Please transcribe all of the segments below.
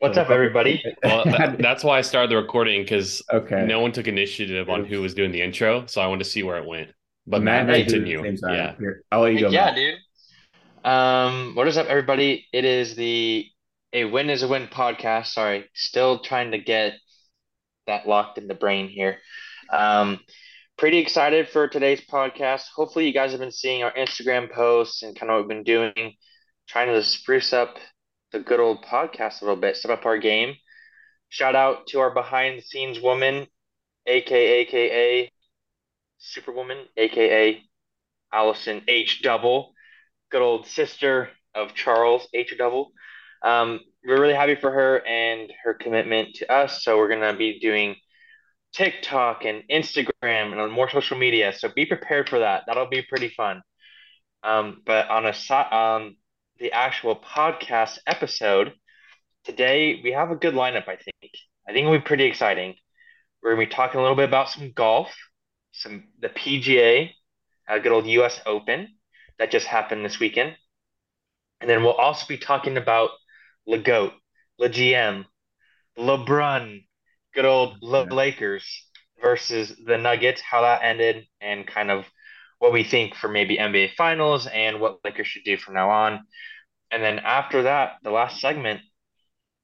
What's up, everybody? Well, that, that's why I started the recording because okay. no one took initiative on who was doing the intro, so I wanted to see where it went. But Matt Matt, I do it continue. Yeah. Here, I'll let you go. Yeah, Matt. dude. Um, what is up, everybody? It is the A Win is a Win podcast. Sorry, still trying to get that locked in the brain here. Um, pretty excited for today's podcast. Hopefully, you guys have been seeing our Instagram posts and kind of what we've been doing, trying to spruce up the good old podcast a little bit, step up our game. Shout out to our behind the scenes woman, aka aka Superwoman, aka Allison H double, good old sister of Charles H double. Um, we're really happy for her and her commitment to us. So we're gonna be doing TikTok and Instagram and more social media. So be prepared for that. That'll be pretty fun. Um, but on a um, the actual podcast episode today, we have a good lineup. I think. I think it'll be pretty exciting. We're gonna be talking a little bit about some golf, some the PGA, a uh, good old U.S. Open that just happened this weekend, and then we'll also be talking about Le Goat, Le GM, LeBron, good old Le. Lakers versus the Nuggets, how that ended, and kind of what we think for maybe NBA Finals and what Lakers should do from now on. And then after that, the last segment,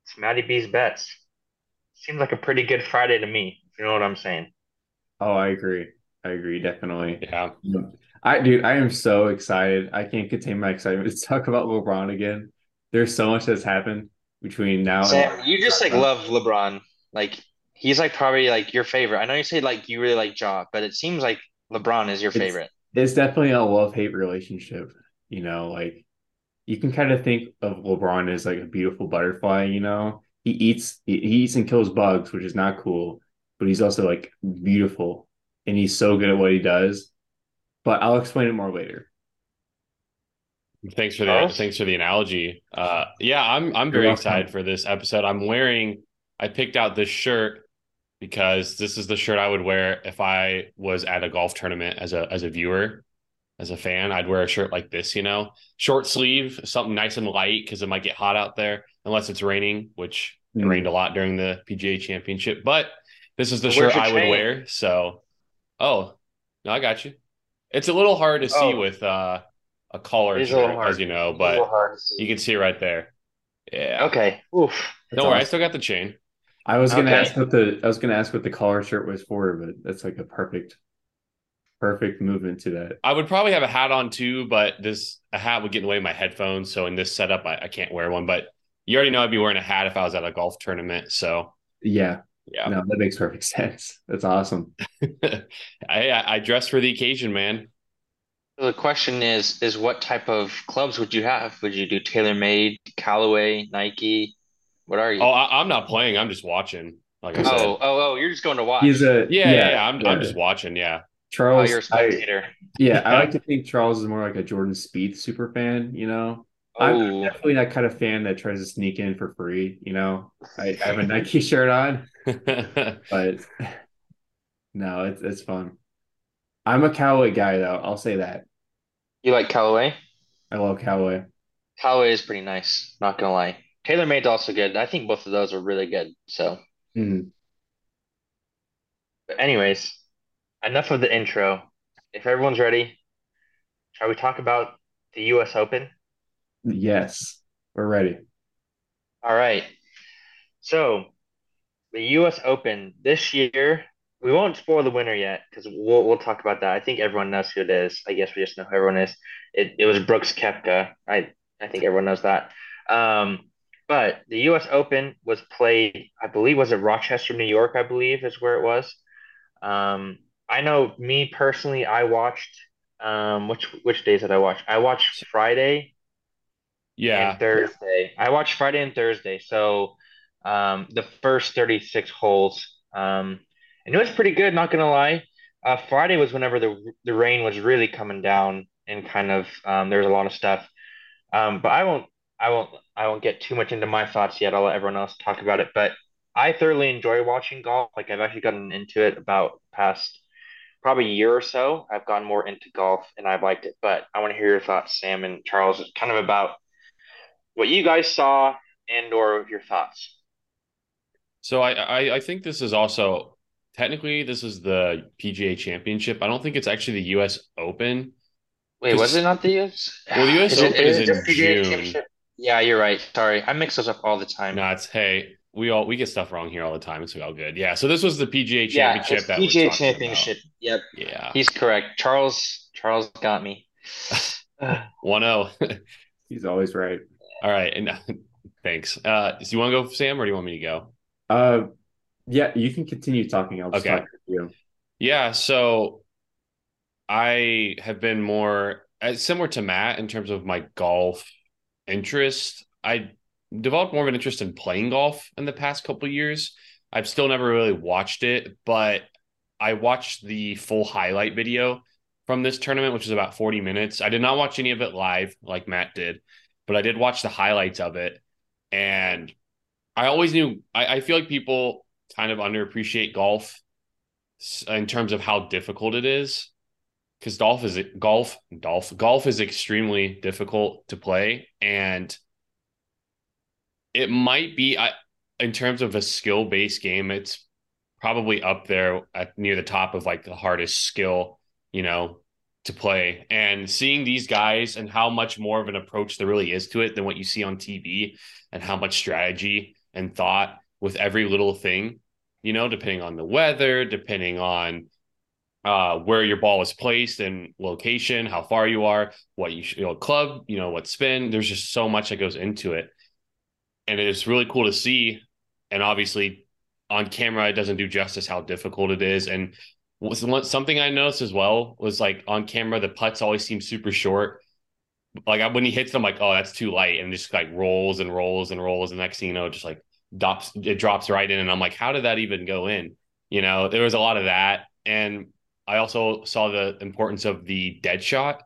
it's Matty B's bets. Seems like a pretty good Friday to me, if you know what I'm saying. Oh, I agree. I agree, definitely. Yeah. I dude, I am so excited. I can't contain my excitement to talk about LeBron again. There's so much that's happened between now and you just like love LeBron. Like he's like probably like your favorite. I know you say like you really like Ja, but it seems like LeBron is your It's- favorite. It's definitely a love-hate relationship. You know, like you can kind of think of LeBron as like a beautiful butterfly, you know. He eats he he eats and kills bugs, which is not cool, but he's also like beautiful and he's so good at what he does. But I'll explain it more later. Thanks for the Charles? thanks for the analogy. Uh, yeah, I'm I'm very excited for this episode. I'm wearing. I picked out this shirt because this is the shirt I would wear if I was at a golf tournament as a as a viewer, as a fan. I'd wear a shirt like this, you know, short sleeve, something nice and light because it might get hot out there unless it's raining, which it Mm. rained a lot during the PGA Championship. But this is the Well, shirt I would chain? wear. So, oh no, I got you. It's a little hard to see Oh. with uh, a collar a shirt, hard. as you know, a but see. you can see right there. Yeah. Okay. Oof. Don't worry, I still got the chain. I was gonna Okay. ask what the I was gonna ask what the collar shirt was for, but that's like a perfect perfect movement to that. I would probably have a hat on too, but this a hat would get in the way of my headphones. So in this setup, I, I can't wear one. But you already know I'd be wearing a hat if I was at a golf tournament. So Yeah, yeah, no, that makes perfect sense. That's awesome. I I I dress for the occasion, man. The question is, is what type of clubs would you have? Would you do TaylorMade, Callaway, Nike? What are you? Oh, I, I'm not playing. I'm just watching. Like I oh, said, oh, oh, oh, you're just going to watch. He's a yeah, yeah, yeah, I'm yeah. I'm just watching. Yeah, Oh, Charles. you're a I, spectator. yeah, I like to think Charles is more like a Jordan Spieth super fan. You know, I'm Oh, definitely that kind of fan that tries to sneak in for free. You know, I, I have a Nike shirt on, but no, it's it's fun. I'm a Callaway guy though. I'll say that. you like Callaway? I love Callaway. Callaway is pretty nice, not gonna lie. TaylorMade's also good. I think both of those are really good. So, Mhm. but anyways, enough of the intro. If everyone's ready, shall we talk about the US Open? Yes, we're ready. All right. So, the US Open this year, we won't spoil the winner yet because we'll we'll talk about that. I think everyone knows who it is. I guess we just know who everyone is. It it was Brooks Koepka. I I think everyone knows that. Um, but the US Open was played, I believe, was it Rochester, New York, I believe is where it was. Um, I know me personally, I watched um which which days did I watch? I watched Friday yeah. and Thursday. I watched Friday and Thursday, so um, the first 36 holes. Um, and it was pretty good, not gonna lie. Uh, Friday was whenever the the rain was really coming down and kind of um, there was a lot of stuff. Um, but I won't I won't I won't get too much into my thoughts yet. I'll let everyone else talk about it. But I thoroughly enjoy watching golf. Like I've actually gotten into it about the past probably a year or so. I've gotten more into golf and I've liked it. But I want to hear your thoughts, Sam and Charles, kind of about what you guys saw and or your thoughts. So I, I I think this is also technically this is the PGA Championship. I don't think it's actually the U.S. Open. Wait, was it not the US? Well, the US Is it- Open is it in the PGA June. Championship? Yeah, you're right. Sorry, I mix those up all the time. No, it's hey, we all we get stuff wrong here all the time. It's all good. Yeah. So this was the PGA Championship Yeah, that we're PGA talking Championship. Yep. Yeah. he's correct. Charles Charles got me. One zero. He's always right. All right. And thanks. Uh, so you want to go, Sam, or do you want me to go? Uh, yeah, you can continue talking. I'll just Okay. talk to you. Yeah, so I have been more uh, similar to Matt in terms of my golf interest. I developed more of an interest in playing golf in the past couple years. I've still never really watched it, but I watched the full highlight video from this tournament, which is about 40 minutes. I did not watch any of it live like Matt did, but I did watch the highlights of it. And I always knew, I, I feel like people kind of underappreciate golf in terms of how difficult it is because golf is golf golf golf is extremely difficult to play and it might be I, in terms of a skill based game it's probably up there at near the top of like the hardest skill you know to play. And seeing these guys and how much more of an approach there really is to it than what you see on TV and how much strategy and thought with every little thing you know depending on the weather depending on uh, where your ball is placed and location, how far you are, what you, sh- you know, club, you know, what spin. There's just so much that goes into it, and it's really cool to see. And obviously, on camera, it doesn't do justice how difficult it is. And something I noticed as well was like on camera, the putts always seem super short. Like when he hits them, like oh, that's too light, and just like rolls and rolls and rolls. And next thing you know, just like drops, it drops right in, and I'm like, how did that even go in? You know, there was a lot of that, and I also saw the importance of the dead shot,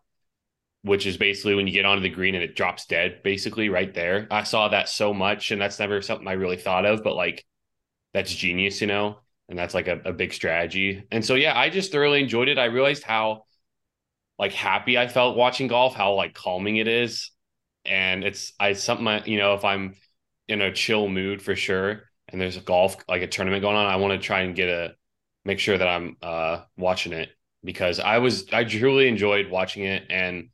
which is basically when you get onto the green and it drops dead, basically right there. I saw that so much, and that's never something I really thought of, but like that's genius, you know, and that's like a, a big strategy. And so, yeah, I just thoroughly enjoyed it. I realized how like happy I felt watching golf, how like calming it is. And it's I something I, you know, if I'm in a chill mood for sure, and there's a golf like a tournament going on, I want to try and get a make sure that I'm uh watching it because I was I truly enjoyed watching it and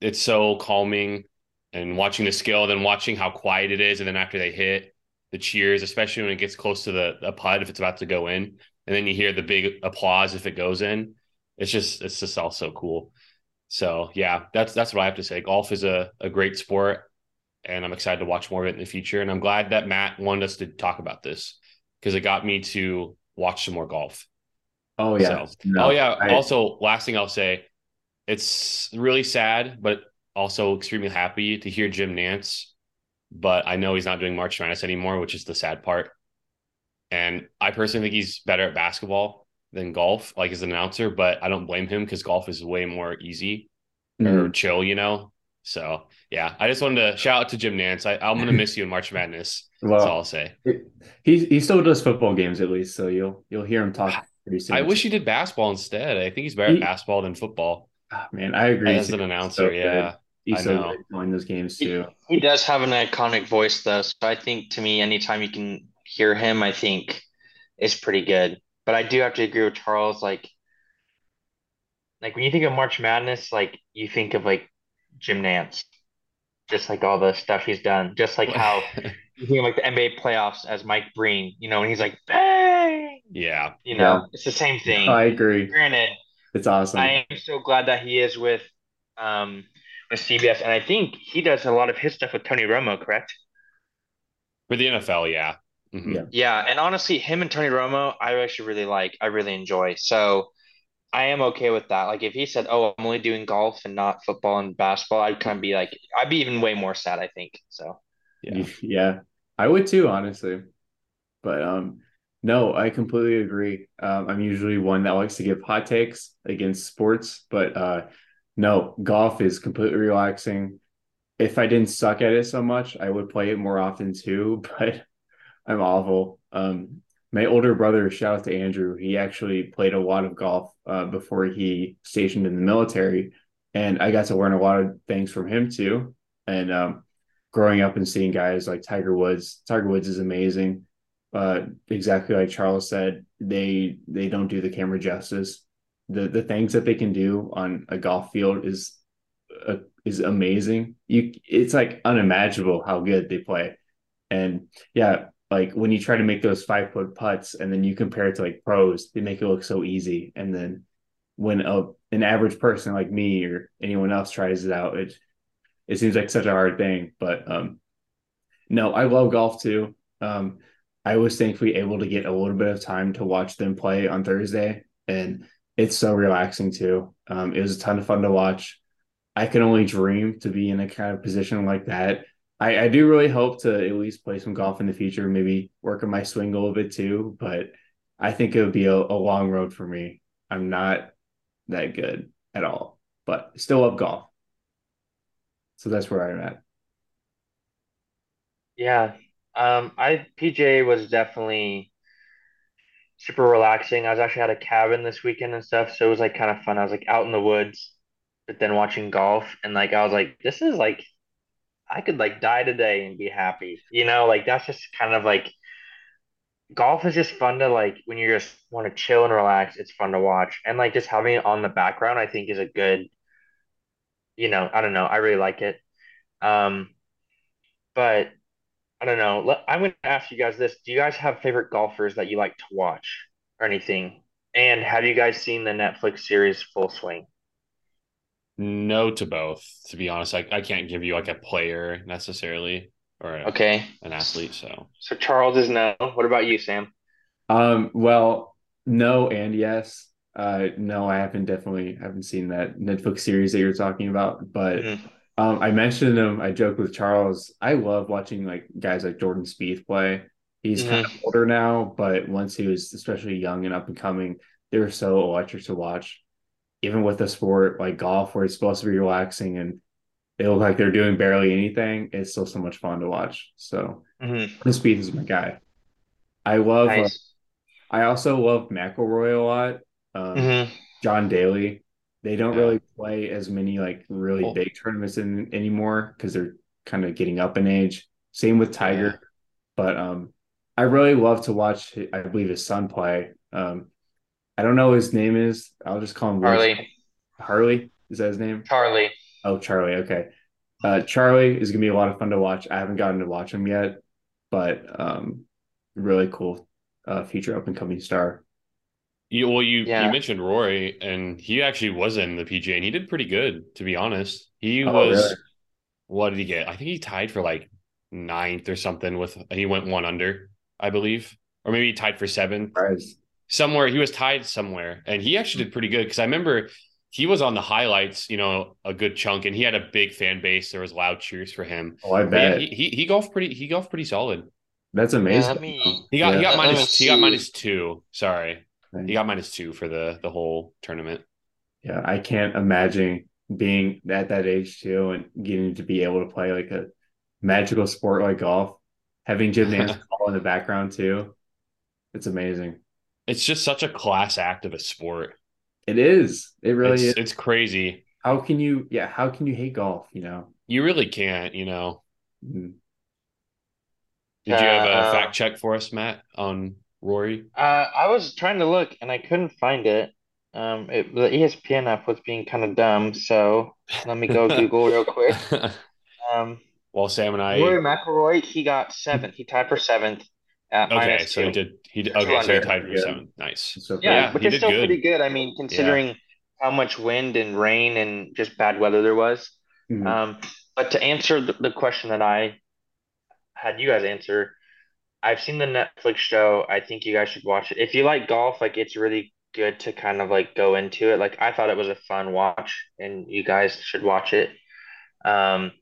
it's so calming and watching the skill, then watching how quiet it is, and then after they hit the cheers, especially when it gets close to the, the putt if it's about to go in, and then you hear the big applause if it goes in. It's just it's just all so cool. So yeah, that's that's what I have to say. Golf is a, a great sport and I'm excited to watch more of it in the future. And I'm glad that Matt wanted us to talk about this because it got me to watch some more golf. Oh yeah. So- No, oh yeah. I- also, last thing I'll say, it's really sad, but also extremely happy to hear Jim Nantz. But I know he's not doing March Madness anymore, which is the sad part. And I personally think he's better at basketball than golf, like as an announcer. But I don't blame him because golf is way more easy or Mhm. chill, you know. So yeah, I just wanted to shout out to Jim Nantz. I, I'm gonna miss you in March Madness. That's all I'll say. he he still does football games at least, so you'll you'll hear him talk pretty soon. I wish he did basketball instead. I think he's better He- at basketball than football Ah, man, I agree. as an announcer. so good. yeah. He's I so know. good calling those games too. He does have an iconic voice though, so I think to me, anytime you can hear him, I think is pretty good. But I do have to agree with Charles. Like, like when you think of March Madness, like you think of like Jim Nantz, just like all the stuff he's done, just like how you think like the NBA playoffs as Mike Breen, you know, and he's like bang, yeah. you know, Yeah. it's the same thing. I agree. Granted, It's awesome. I am so glad that he is with um with CBS, and I think he does a lot of his stuff with Tony Romo, correct? For the NFL, yeah. Mhm. Yeah. Yeah, and honestly, him and Tony Romo, I actually really like. I really enjoy. So I am okay with that. Like if he said, "Oh, I'm only doing golf and not football and basketball," I'd kind of be like, I'd be even way more sad. I think so. Yeah. Yeah, I would too, honestly. But um, no, I completely agree. Um, I'm usually one that likes to give hot takes against sports, but uh, no, golf is completely relaxing. If I didn't suck at it so much, I would play it more often too, but I'm awful. Um, my older brother, shout out to Andrew, he actually played a lot of golf uh, before he stationed in the military, and I got to learn a lot of things from him too. And um, growing up and seeing guys like Tiger Woods. Tiger Woods is amazing. uh, exactly like Charles said, they they don't do the camera justice. The the things that they can do on a golf field is uh, is amazing. You it's like unimaginable how good they play. And yeah, like when you try to make those five foot putts and then you compare it to like pros, they make it look so easy. And then when a an average person like me or anyone else tries it out, it it seems like such a hard thing. But um no, I love golf too. Um I was thankfully able to get a little bit of time to watch them play on Thursday and it's so relaxing too. Um, it was a ton of fun to watch. I can only dream to be in a kind of position like that I, I do really hope to at least play some golf in the future, maybe work on my swing a little bit too. But I think it would be a, a long road for me. I'm not that good at all, but still love golf. So that's where I'm at. Yeah. Um, I PGA was definitely super relaxing. I was actually at a cabin this weekend and stuff, so it was like kind of fun. I was like out in the woods, but then watching golf and like I was like, this is like I could like die today and be happy. You know, like that's just kind of like golf is just fun to like when you just want to chill and relax, it's fun to watch. And like just having it on the background, I think is a good, you know, I don't know. I really like it. Um, but I don't know. I'm going to ask you guys this. Do you guys have favorite golfers that you like to watch or anything? And have you guys seen the Netflix series Full Swing? No to both. To be honest, I, I can't give you like a player necessarily or a, Okay. an athlete. So So Charles is no. What about you, Sam? Um, well, no and yes. Uh, no, I haven't definitely haven't seen that Netflix series that you're talking about, but Mhm. um, I mentioned him. I joked with Charles. I love watching like guys like Jordan Spieth play. He's kind of older now, but once he was especially young and up and coming, they were so electric to watch. Even with a sport like golf, where it's supposed to be relaxing and they look like they're doing barely anything, it's still so much fun to watch. So hmm Jordan Spieth is my guy. I love. uh, I also love McIlroy a lot. Um, hmm John Daly. They don't Yeah. really play as many like really Well- big tournaments in, anymore because they're kind of getting up in age. Same with Tiger, Yeah. but um, I really love to watch. I believe his son play. Um, I don't know what his name is. I'll just call him Harley. Charlie. Harley. Is that his name? Charlie. Oh, Charlie. Okay. Uh, Charlie is gonna be a lot of fun to watch. I haven't gotten to watch him yet, but um, really cool uh, future up and coming star. you well you Yeah. you mentioned Rory and he actually was in the PGA and he did pretty good to be honest. He Oh, was really? what did he get? I think he tied for like ninth or something with he went one under, I believe. Or maybe he tied for seventh. Surprise. Somewhere he was tied somewhere and he actually did hmm. pretty good because i remember he was on the highlights you know a good chunk and he had a big fan base there was loud cheers for him Oh, I but yeah bet. he, he he golfed pretty he golfed pretty solid That's Yeah, amazing. let me. he got he got minus he got minus two sorry Right. he got minus two for the the whole tournament Yeah, I can't imagine being at that age too and getting to be able to play like a magical sport like golf, having Jim Nantz call in the background too. It's amazing. It's just such a class act of a sport It is. It really it's, is. it's crazy How can you, yeah, how can you hate golf, you know? you really can't you know Mm. did you have a Uh, fact check for us matt on rory Uh, I was trying to look and I couldn't find it. Um, it, the ESPN app was being kind of dumb, so let me go Google real quick. Um, while sam and i Rory McIlroy, he got seventh. He tied for seventh at Okay, minus so he did. He did, okay, so he under. tied for Yeah. seven. Nice. So Yeah, Yeah, which he is did still good. pretty good. I mean, considering how much wind and rain and just bad weather there was. Mhm. Um, but to answer the, the question that I had you guys answer, I've seen the Netflix show. I think you guys should watch it. If you like golf, like it's really good to kind of like go into it. Like I thought it was a fun watch, and you guys should watch it. Um,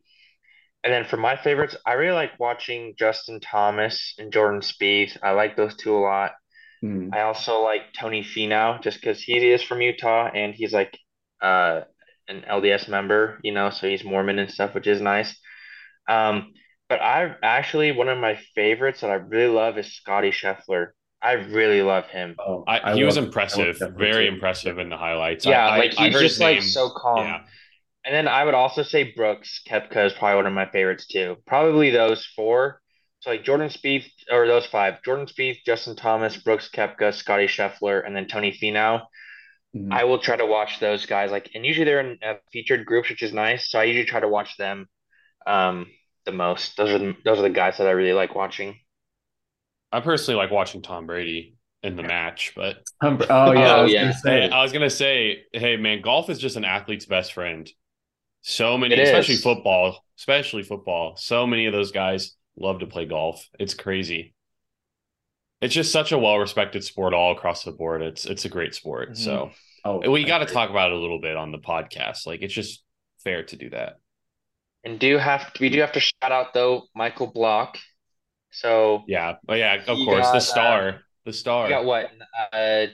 and then for my favorites, I really like watching Justin Thomas and Jordan Spieth. I like those two a lot. Mm. I also like Tony Finau just because he is from Utah and he's like uh an LDS member, you know, so he's Mormon and stuff, which is nice. Um, but I actually one of my favorites that I really love is Scotty Scheffler. I really love him. Oh, I, he was love- impressive, very too. impressive in the highlights. Yeah, I, like I, I he's heard just like so calm. Yeah, And then I would also say Brooks Koepka is probably one of my favorites too. Probably those four. so like Jordan Spieth or those five: Jordan Spieth, Justin Thomas, Brooks Koepka, Scotty Scheffler, and then Tony Finau. Mhm. I will try to watch those guys. Like, and usually they're in uh, featured groups, which is nice. So I usually try to watch them um, the most. Those are the, those are the guys that I really like watching. I personally like watching Tom Brady in the match, but Um, oh yeah, Oh, I was yeah. gonna say. I was gonna say, hey man, golf is just an athlete's best friend. So many, It especially is. football, especially football. So many of those guys love to play golf. It's crazy. It's just such a well-respected sport all across the board. It's it's a great sport. Mhm. So oh, we got to talk about it a little bit on the podcast. Like it's just fair to do that. And do have to, we do have to shout out though Michael Block. So Yeah, but yeah, of course, got, the uh, star, the star. got what uh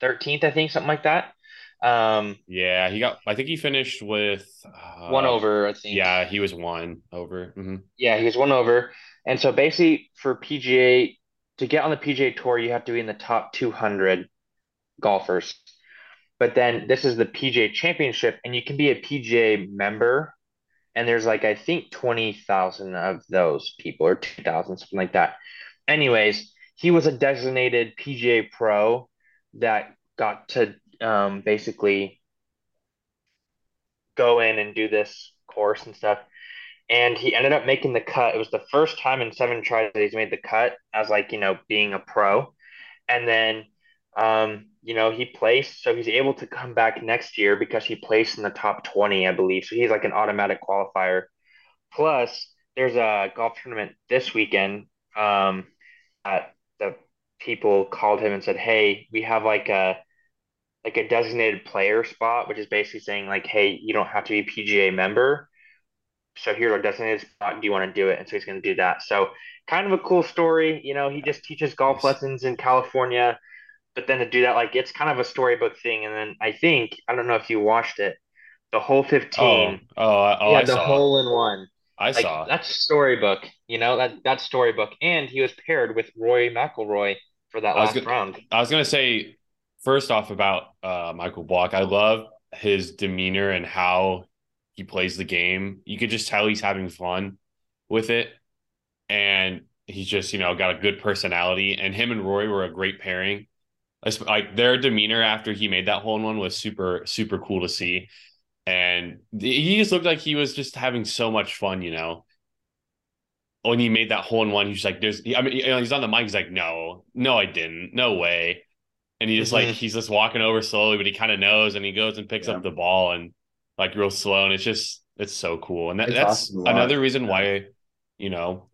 13th, I think, something like that. Um, Yeah, he got. I think he finished with uh, one over, I think. Yeah, he was one over. hmm Yeah, he was one over. And so basically for PGA to get on the PGA Tour, you have to be in the top 200 golfers. But then this is the PGA Championship, and you can be a PGA member. And there's like, I think 20,000 of those people, or 2,000, something like that. Anyways, he was a designated PGA pro that got to um, basically go in and do this course and stuff. And he ended up making the cut. It was the first time in seven tries that he's made the cut as like, you know, being a pro. And then, um, you know, he placed, so he's able to come back next year because he placed in the top 20, I believe. So he's like an automatic qualifier. Plus, there's a golf tournament this weekend. Um, that the people called him and said, "Hey, we have like a like a designated player spot, which is basically saying like, hey, you don't have to be a PGA member. So here's our designated spot. Do you want to do it? And so he's going to do that. So kind of a cool story. You know, he just teaches golf Nice. lessons in California, but then to do that, like it's kind of a storybook thing. And then I think I don't know if you watched it, the whole Oh, 15. oh, oh! oh yeah, the saw. hole in one. I Like saw. that's storybook. You know that that's storybook. And he was paired with Roy McIlroy for that I last gonna- round. I was gonna say first off about uh, Michael Block. I love his demeanor and how he plays the game. You could just tell he's having fun with it, and he's just you know got a good personality. And him and Roy were a great pairing. Like their demeanor after he made that hole in one was super super cool to see, and he just looked like he was just having so much fun. You know, when he made that hole in one, he's like, "There's," I mean, he's on the mic. He's like, "No, no, I didn't, no way." And he just like Mhm. he's just walking over slowly, but he kind of knows, and he goes and picks Yeah. up the ball and like real slow, and it's just it's so cool, and that, that's awesome another reason why you know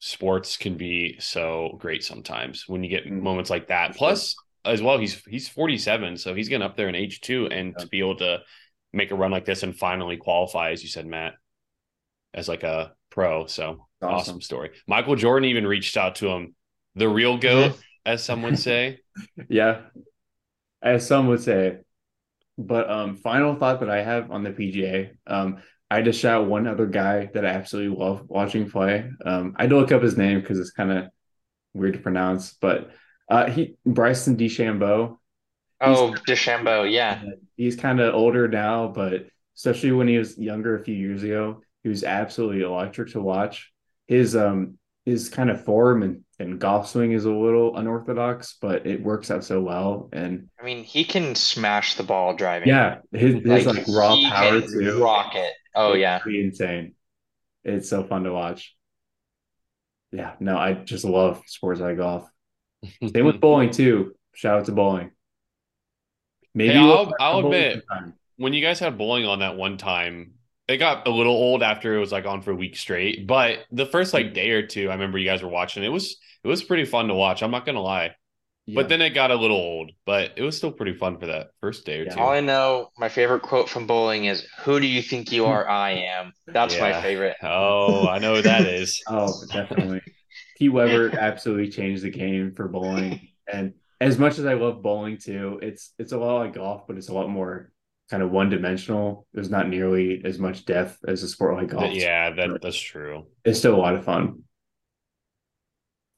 sports can be so great sometimes when you get Mm. moments like that. Plus, as well, he's he's forty seven, so he's getting up there in age too, and Yeah. to be able to make a run like this and finally qualify, as you said, Matt, as like a pro, so Awesome. awesome story. Michael Jordan even reached out to him, the real goat, as some would say. Yeah, as some would say. But um, final thought that I have on the PGA, um, I just shout one other guy that I absolutely love watching play. Um, I had to look up his name because it's kind of weird to pronounce, but uh, he Bryson DeChambeau. Oh, DeChambeau, yeah. He's kind of older now, but especially when he was younger a few years ago, he was absolutely electric to watch. His um his kind of form and, and golf swing is a little unorthodox, but it works out so well. And I mean, he can smash the ball driving. yeah, his his like, raw he power can too. rock it. Oh It's yeah. pretty insane. It's so fun to watch. Yeah, no, I just love sports like golf. Same with bowling too. Shout out to bowling. Maybe Hey, I'll- I'll bowling admit- sometime. when you guys had bowling on that one time, it got a little old after it was like on for a week straight. But the first like day or two, I remember you guys were watching. It was it was pretty fun to watch. I'm not gonna lie. Yeah. But then it got a little old. But it was still pretty fun for that first day or Yeah. two. All I know, my favorite quote from bowling is, "Who do you think you are? I am." That's my favorite. Oh, I know who that is. Oh, definitely. Pete Weber absolutely changed the game for bowling. And as much as I love bowling too, it's it's a lot like golf, but it's a lot more kind of one dimensional. There's not nearly as much depth as a sport like golf. yeah, that that's true. It's still a lot of fun.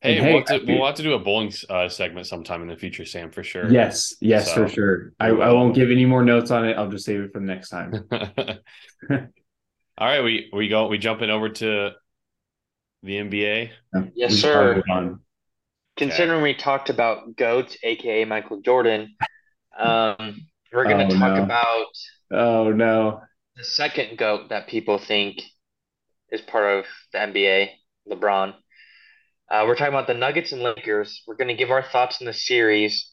Hey, hey, we'll, have to, we'll have to do a bowling uh, segment sometime in the future, Sam, for sure. Yes, yes, So- for sure. I, I won't give any more notes on it. I'll just save it for the next time. All right, we we go we jumping over to the NBA? Yes, We sir. started on- Considering we talked about goats, aka Michael Jordan, um, we're gonna Oh, talk no. about Oh no. the second GOAT that people think is part of the NBA, LeBron. Uh, we're talking about the Nuggets and Lakers. We're gonna give our thoughts on the series,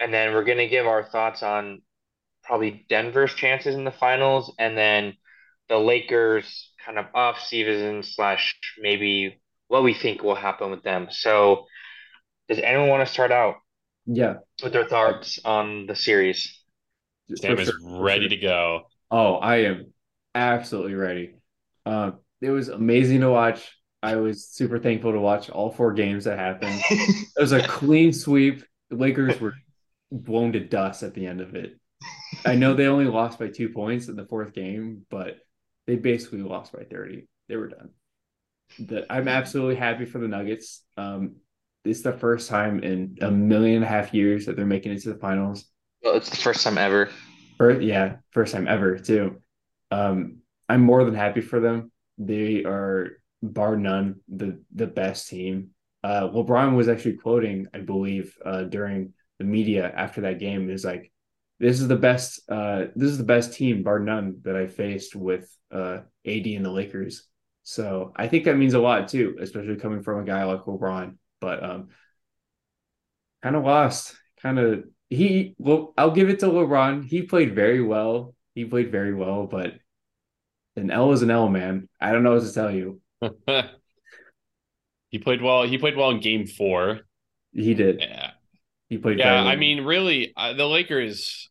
and then we're gonna give our thoughts on probably Denver's chances in the finals, and then the Lakers kind of off season slash maybe what we think will happen with them. So, does anyone want to start out Yeah. with their thoughts on the series? Sam is sure, ready to go. Oh, I am absolutely ready. Um, it was amazing to watch. I was super thankful to watch all four games that happened. It was a clean sweep. The Lakers were blown to dust at the end of it. I know they only lost by two points in the fourth game, but they basically lost by 30. They were done. The, I'm absolutely happy for the Nuggets. Um, it's the first time in a million and a half years that they're making it to the finals. Well, it's the first time ever. Yeah, first time ever too. Um, I'm more than happy for them. They are bar none the the best team. Uh, LeBron was actually quoting, I believe, uh, during the media after that game is like, "This is the best. Uh, this is the best team, bar none, that I faced with uh, AD and the Lakers." So I think that means a lot too, especially coming from a guy like LeBron. But um, kind of lost. Kind of he. Well, I'll give it to LeBron. He played very well. He played very well, but an L is an L, man. I don't know what to tell you. he played well. He played well in game four. He did. Yeah. He played. Yeah. I mean, really, uh, the Lakers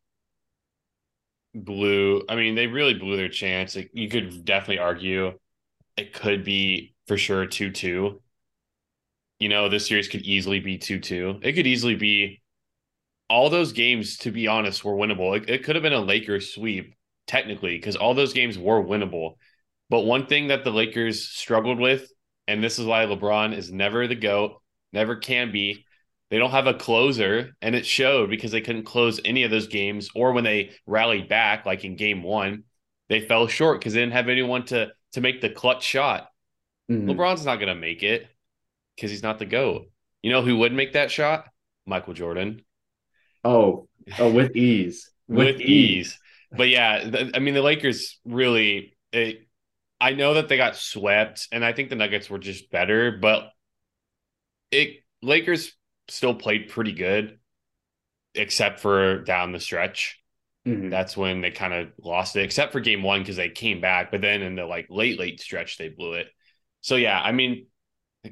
blew. I mean, they really blew their chance. Like, you could definitely argue it could be for sure two two. You know, this series could easily be two two. It could easily be all those games. To be honest, were winnable. It, it could have been a Lakers sweep technically because all those games were winnable. But one thing that the Lakers struggled with, and this is why LeBron is never the GOAT, never can be, they don't have a closer, and it showed because they couldn't close any of those games. Or when they rallied back, like in game one, they fell short because they didn't have anyone to to make the clutch shot. Mhm. LeBron's not gonna make it because he's not the GOAT. You know who would make that shot? Michael Jordan. Oh, oh, with ease. with, ease. But yeah, th- I mean the Lakers really. It, I know that they got swept, and I think the Nuggets were just better, but it Lakers still played pretty good, except for down the stretch. Mhm. That's when they kind of lost it, except for game one because they came back, but then in the like late late stretch they blew it. So yeah, I mean,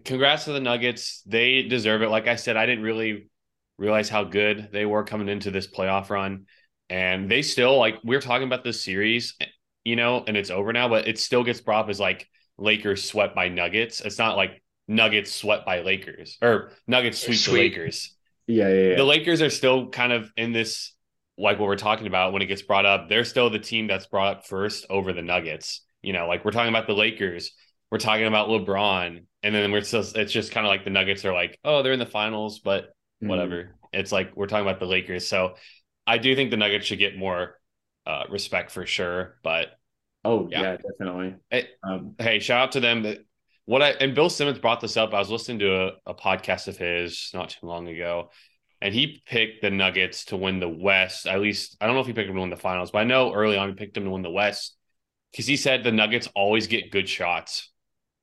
congrats to the Nuggets. They deserve it. Like I said, I didn't really realize how good they were coming into this playoff run. And they still like we're talking about this series, you know, and it's over now, but it still gets brought up as like Lakers swept by Nuggets. It's not like Nuggets swept by Lakers or Nuggets sweep the Lakers. Yeah, yeah, yeah. The Lakers are still kind of in this like what we're talking about when it gets brought up. They're still the team that's brought up first over the Nuggets. You know, like we're talking about the Lakers, we're talking about LeBron, and then we're still it's just kind of like the Nuggets are like, oh, they're in the finals, but Mhm. whatever. It's like we're talking about the Lakers. So I do think the Nuggets should get more uh, respect for sure. But Oh, Yeah. yeah, definitely. Hey. Um, hey, shout out to them. That what I and Bill Simmons brought this up. I was listening to a, a podcast of his not too long ago, and he picked the Nuggets to win the West. At least I don't know if he picked them to win the finals, but I know early on he picked them to win the West because he said the Nuggets always get good shots.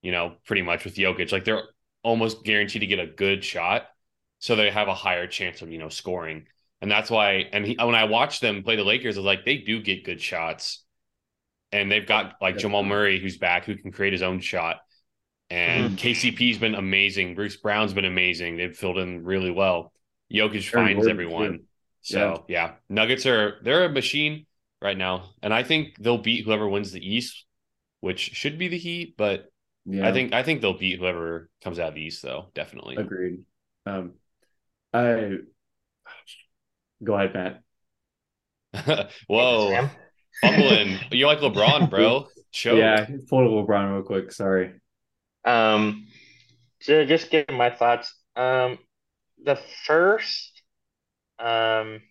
You know, pretty much with Jokic, like they're almost guaranteed to get a good shot, so they have a higher chance of you know scoring. And that's why. And he, when I watched them play the Lakers, I was like, they do get good shots, and they've got like Jamal Murray who's back who can create his own shot. And KCP's been amazing. Bruce Brown's been amazing. They've filled in really well. Jokic Aaron finds everyone. too. So yeah. Nuggets are they're a machine right now, and I think they'll beat whoever wins the East, which should be the Heat. But yeah, I think I think they'll beat whoever comes out of the East, though. Definitely. agreed. Um, I go ahead, Matt. Whoa, Sam? fumbling! You're like LeBron, bro. Show. Yeah, pull to LeBron real quick. Sorry. Um, to just give my thoughts. Um, the first, um,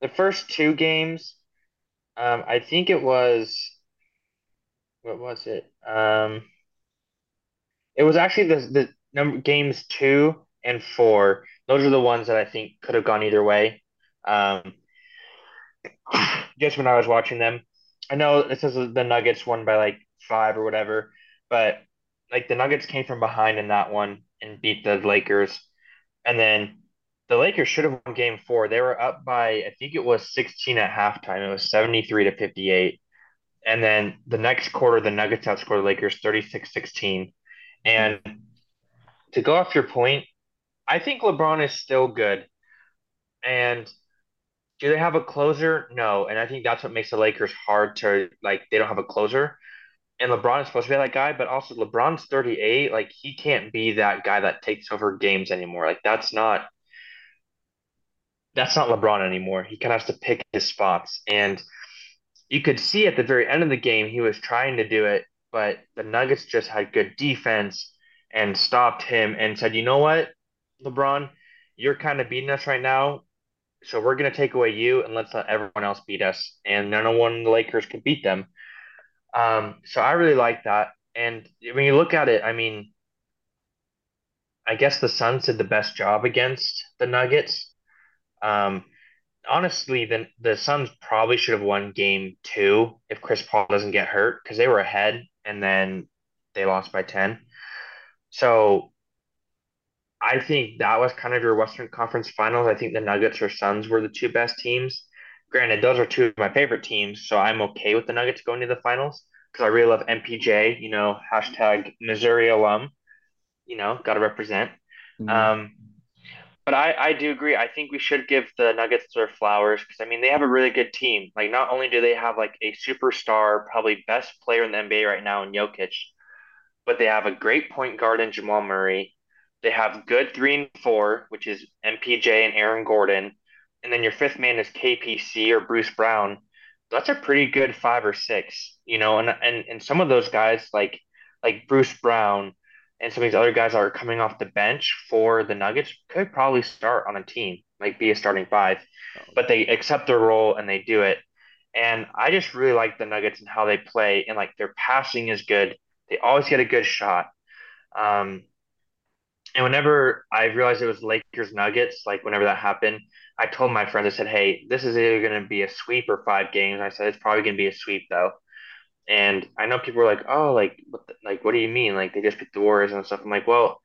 the first two games, um, I think it was, what was it? Um, It was actually the the number games two and four. Those are the ones that I think could have gone either way. Um, just when I was watching them, I know it says the Nuggets won by like five or whatever, but like the Nuggets came from behind in that one and beat the Lakers, and then the Lakers should have won Game Four. They were up by I think it was 16 at halftime. It was 73 to 58, and then the next quarter the Nuggets outscored the Lakers 36-16. And to go off your point, I think LeBron is still good. And do they have a closer? No. And I think that's what makes the Lakers hard to like they don't have a closer. And LeBron is supposed to be that guy, but also LeBron's 38. Like he can't be that guy that takes over games anymore. Like that's not that's not LeBron anymore. He kind of has to pick his spots. And you could see at the very end of the game he was trying to do it, but the Nuggets just had good defense and stopped him and said, "You know what, LeBron, you're kind of beating us right now. So we're going to take away you and let's let everyone else beat us. And none of one the Lakers could beat them. Um, so I really like that. And when you look at it, I mean, I guess the Suns did the best job against the Nuggets. Um, honestly, the the Suns probably should have won game two if Chris Paul doesn't get hurt because they were ahead and then they lost by 10. So I think that was kind of your Western Conference Finals. I think the Nuggets or Suns were the two best teams. Granted, those are two of my favorite teams, so I'm okay with the Nuggets going to the finals because I really love MPJ. You know, hashtag Missouri alum. You know, got to represent. Mm-hmm. Um, but I, I do agree. I think we should give the Nuggets their flowers because I mean they have a really good team. Like not only do they have like a superstar, probably best player in the NBA right now in Jokic, but they have a great point guard in Jamal Murray. They have good three and four, which is MPJ and Aaron Gordon. And then your fifth man is KPC or Bruce Brown. That's a pretty good five or six, you know, and and, and some of those guys like like Bruce Brown and some of these other guys are coming off the bench for the Nuggets could probably start on a team, like be a starting five. But they accept their role and they do it. And I just really like the Nuggets and how they play and like their passing is good. They always get a good shot. Um, and whenever I realized it was Lakers Nuggets, like whenever that happened, I told my friends, I said, hey, this is either going to be a sweep or five games. I said, it's probably going to be a sweep though. And I know people were like, oh, like, what the, like, what do you mean? Like, they just picked the Warriors and stuff. I'm like, well,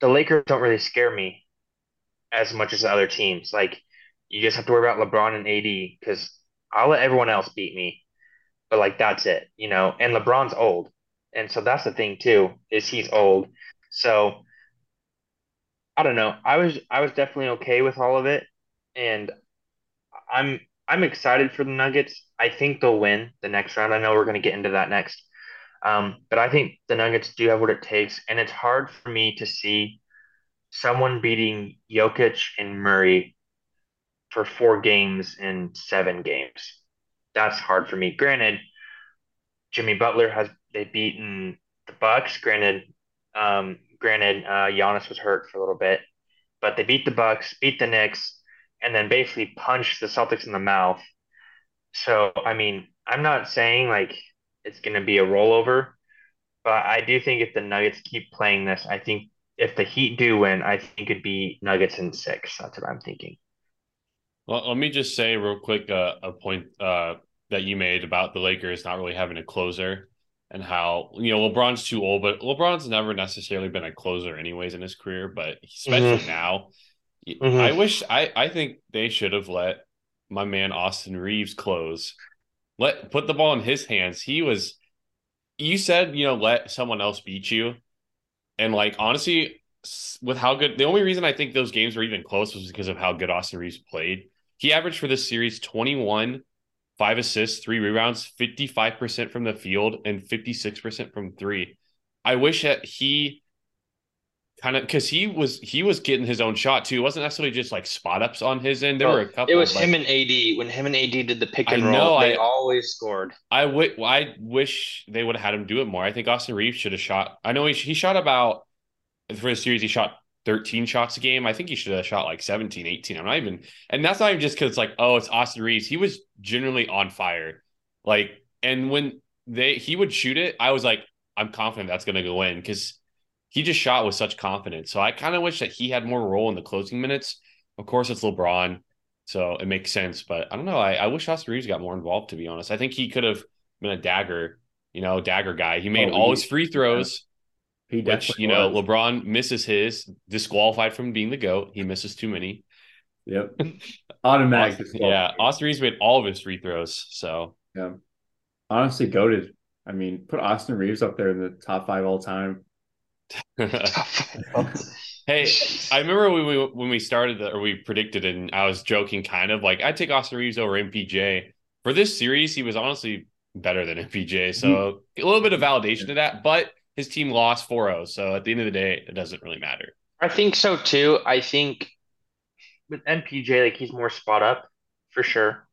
the Lakers don't really scare me as much as the other teams. Like, you just have to worry about LeBron and AD because I'll let everyone else beat me. But, like, that's it, you know? And LeBron's old. And so that's the thing, too, is he's old. So I don't know. I was I was definitely okay with all of it, and I'm I'm excited for the Nuggets. I think they'll win the next round. I know we're going to get into that next, um, but I think the Nuggets do have what it takes, and it's hard for me to see someone beating Jokic and Murray for four games in seven games. That's hard for me. Granted, Jimmy Butler has they beaten the Bucks. Granted, um, granted, uh, Giannis was hurt for a little bit, but they beat the Bucks, beat the Knicks, and then basically punched the Celtics in the mouth. So, I mean, I'm not saying like it's going to be a rollover, but I do think if the Nuggets keep playing this, I think if the Heat do win, I think it'd be Nuggets in six. That's what I'm thinking. Well, let me just say real quick uh, a point uh, that you made about the Lakers not really having a closer and how you know LeBron's too old, but LeBron's never necessarily been a closer anyways in his career, but especially mm-hmm. now. Mm-hmm. I wish I I think they should have let my man Austin Reaves close. Let put the ball in his hands. He was you said, you know, let someone else beat you. And like honestly, with how good the only reason I think those games were even close was because of how good Austin Reaves played. He averaged for this series 21 five assists, three rebounds, 55% from the field, and 56% from three. I wish that he kind of because he was he was getting his own shot too. It wasn't necessarily just like spot ups on his end. There were a couple. It was him and AD. When him and AD did the pick and I roll, know, they I, always scored. I would. I wish they would have had him do it more. I think Austin Reaves should have shot. I know he he shot about for the series. He shot 13 shots a game. I think he should have shot like 17, 18. I'm not even, and that's not even just because it's like, oh, it's Austin Reaves. He was generally on fire. Like, and when they he would shoot it, I was like, I'm confident that's going to go in because he just shot with such confidence. So I kind of wish that he had more role in the closing minutes. Of course, it's LeBron, so it makes sense. But I don't know. I, I wish Austin Reaves got more involved. To be honest, I think he could have been a dagger, you know, dagger guy. He made Oh, all he- his free throws, He which definitely you know was. LeBron misses his, disqualified from being the goat. He misses too many. Yep. Automatic. Austin- yeah, Austin Reaves made all of his free throws. So Yeah. Honestly, goaded. I mean, put Austin Reaves up there in the top five all time. Hey, I remember when we when we started the, or we predicted and I was joking, kind of like I'd take Austin Reaves over MPJ for this series. He was honestly better than MPJ, so hmm. a little bit of validation to that. But his team lost 4-0, so at the end of the day, it doesn't really matter. I think so too. I think with MPJ, like he's more spot up for sure.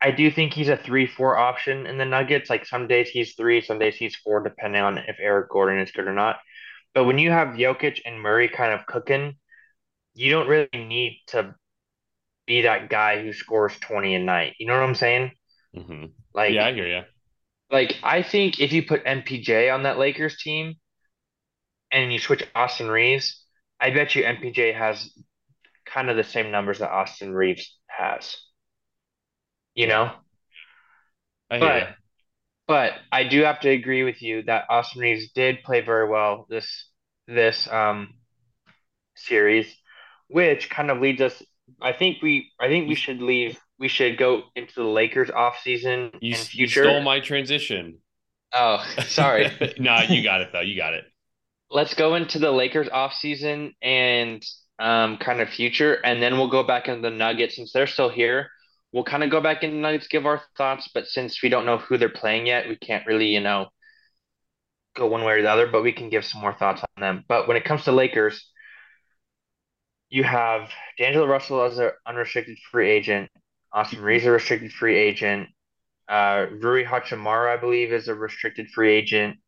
I do think he's a three four option in the Nuggets. Like some days he's three, some days he's four, depending on if Eric Gordon is good or not. But when you have Jokic and Murray kind of cooking, you don't really need to be that guy who scores 20 a night. You know what I'm saying? hmm Like yeah, I hear you. Like I think if you put MPJ on that Lakers team and you switch Austin Reaves, I bet you MPJ has kind of the same numbers that Austin Reaves has. You know? I hear But you. but I do have to agree with you that Austin Reaves did play very well this this um series, which kind of leads us I think we I think we should leave we should go into the Lakers off season You, and you stole my transition. Oh, sorry. nah, you got it though. You got it. let's go into the Lakers off season and um, kind of future, and then we'll go back into the Nuggets since they're still here. We'll kind of go back into Nuggets, give our thoughts, but since we don't know who they're playing yet, we can't really, you know, go one way or the other, but we can give some more thoughts on them. But when it comes to Lakers, you have D'Angelo Russell as an unrestricted free agent, Austin Reaves a restricted free agent, uh, Rui Hachimura, I believe, is a restricted free agent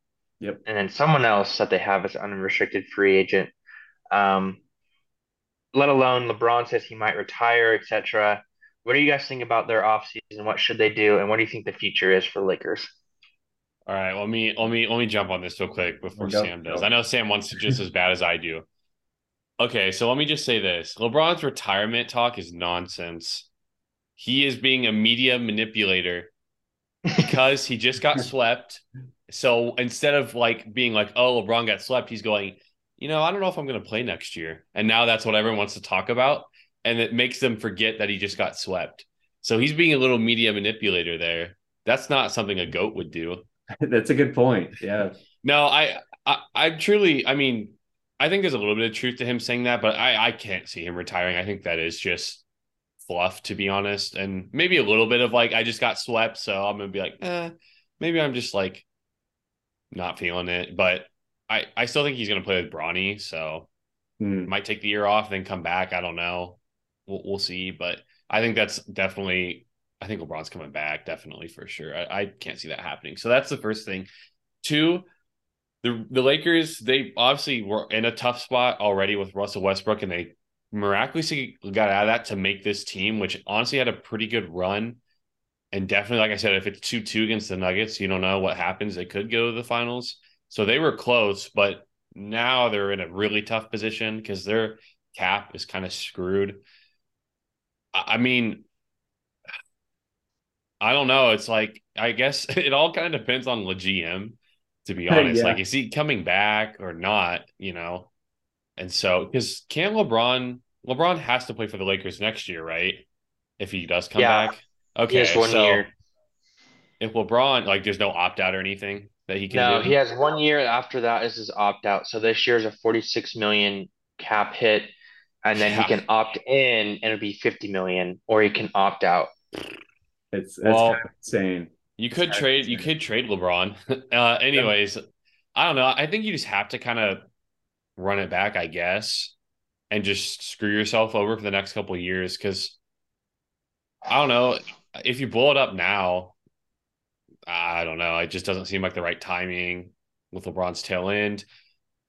Yep. and then someone else that they have is unrestricted free agent. Um, let alone LeBron says he might retire, etc. What do you guys think about their offseason? What should they do, and what do you think the future is for Lakers? All right, let me let me let me jump on this real quick before Go, Sam does. go. I know Sam wants it just as bad as I do. Okay, so let me just say this. LeBron's retirement talk is nonsense. He is being a media manipulator because he just got swept. So instead of like being like, "Oh, LeBron got swept," he's going, "You know, I don't know if I'm going to play next year." And now that's what everyone wants to talk about, and it makes them forget that he just got swept. So he's being a little media manipulator there. That's not something a goat would do. That's a good point. Yeah. No, I, I, I truly, I mean, I think there's a little bit of truth to him saying that, but I, I can't see him retiring. I think that is just fluff, to be honest, and maybe a little bit of like I just got swept, so I'm gonna be like, eh, maybe I'm just like not feeling it. But I, I still think he's gonna play with Bronny, so Hmm. might take the year off, then come back. I don't know. We'll, we'll see, but I think that's definitely. I think LeBron's coming back, definitely for sure. I, I can't see that happening. So that's the first thing. Two, the the Lakers they obviously were in a tough spot already with Russell Westbrook, and they miraculously got out of that to make this team, which honestly had a pretty good run. And definitely, like I said, if it's two two against the Nuggets, you don't know what happens. They could go to the finals. So they were close, but now they're in a really tough position because their cap is kind of screwed. I I mean, I don't know. It's like I guess it all kind of depends on the GM, to be honest. Yeah. Like, is he coming back or not? You know, and so because can LeBron LeBron has to play for the Lakers next year, right? If he does come Yeah. back, He okay. has one so year. if LeBron like, there's no opt out or anything that he can No, do. he has one year after that is his opt out. So this year is a 46 million cap hit, and then Yeah. he can opt in and it'll be 50 million, or he can opt out. It's that's Well- kind of insane. You could Sorry, trade. You could trade LeBron. uh, anyways, I don't know. I think you just have to kind of run it back, I guess, and just screw yourself over for the next couple of years. Because I don't know if you blow it up now. I don't know. It just doesn't seem like the right timing with LeBron's tail end.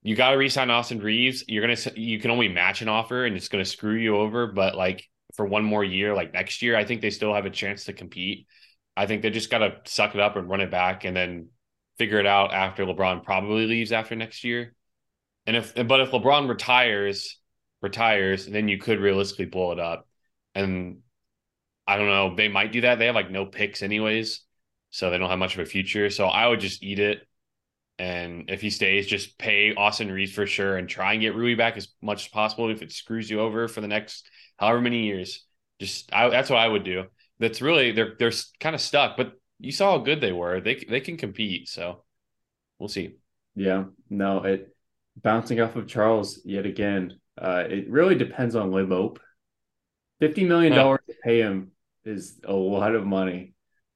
You got to re-sign Austin Reaves. You're gonna you can only match an offer, and it's gonna screw you over. But like for one more year, like next year, I think they still have a chance to compete. I think they just got to suck it up and run it back, and then figure it out after LeBron probably leaves after next year. And if but if LeBron retires, retires, and then you could realistically blow it up. And I don't know, they might do that. They have like no picks anyways, so they don't have much of a future. So I would just eat it. And if he stays, just pay Austin Reaves for sure and try and get Rui back as much as possible if it screws you over for the next however many years. Just I, that's what I would do. That's really they're they're kind of stuck, but you saw how good they were. They they can compete, so we'll see. Yeah, no, it bouncing off of Charles yet again. Uh, it really depends on Lib Ope. Fifty million dollars to pay him is a lot of money,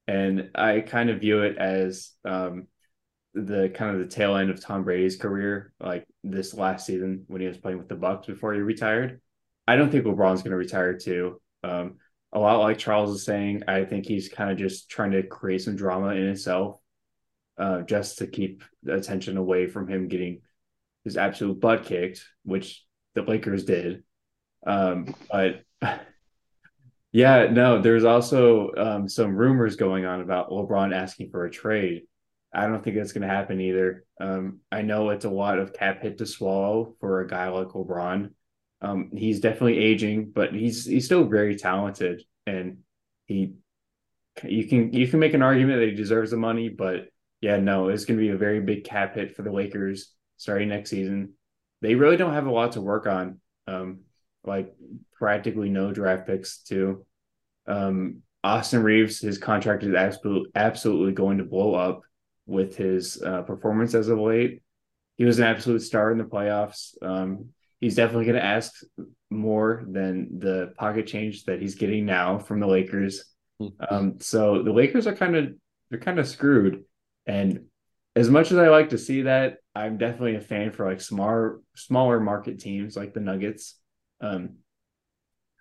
and I kind of view it as um, the kind of the tail end of Tom Brady's career, like this last season when he was playing with the Bucks before he retired. I don't think LeBron's going to retire too. Um, a lot like Charles is saying, I think he's kind of just trying to create some drama in itself, uh, just to keep the attention away from him getting his absolute butt kicked, which the Lakers did. Um, but yeah, no, there's also um, some rumors going on about LeBron asking for a trade. I don't think that's going to happen either. Um, I know it's a lot of cap hit to swallow for a guy like LeBron. Um, he's definitely aging, but he's he's still very talented, and he you can you can make an argument that he deserves the money, but yeah, no, it's going to be a very big cap hit for the Lakers starting next season. They really don't have a lot to work on, um, like practically no draft picks too. Um, Austin Reaves, his contract is absolutely absolutely going to blow up with his uh, performance as of late. He was an absolute star in the playoffs. Um, he's definitely going to ask more than the pocket change that he's getting now from the Lakers. Mm-hmm. Um, so the Lakers are kind of they're kind of screwed. And as much as I like to see that, I'm definitely a fan for like smaller smaller market teams like the Nuggets. Um,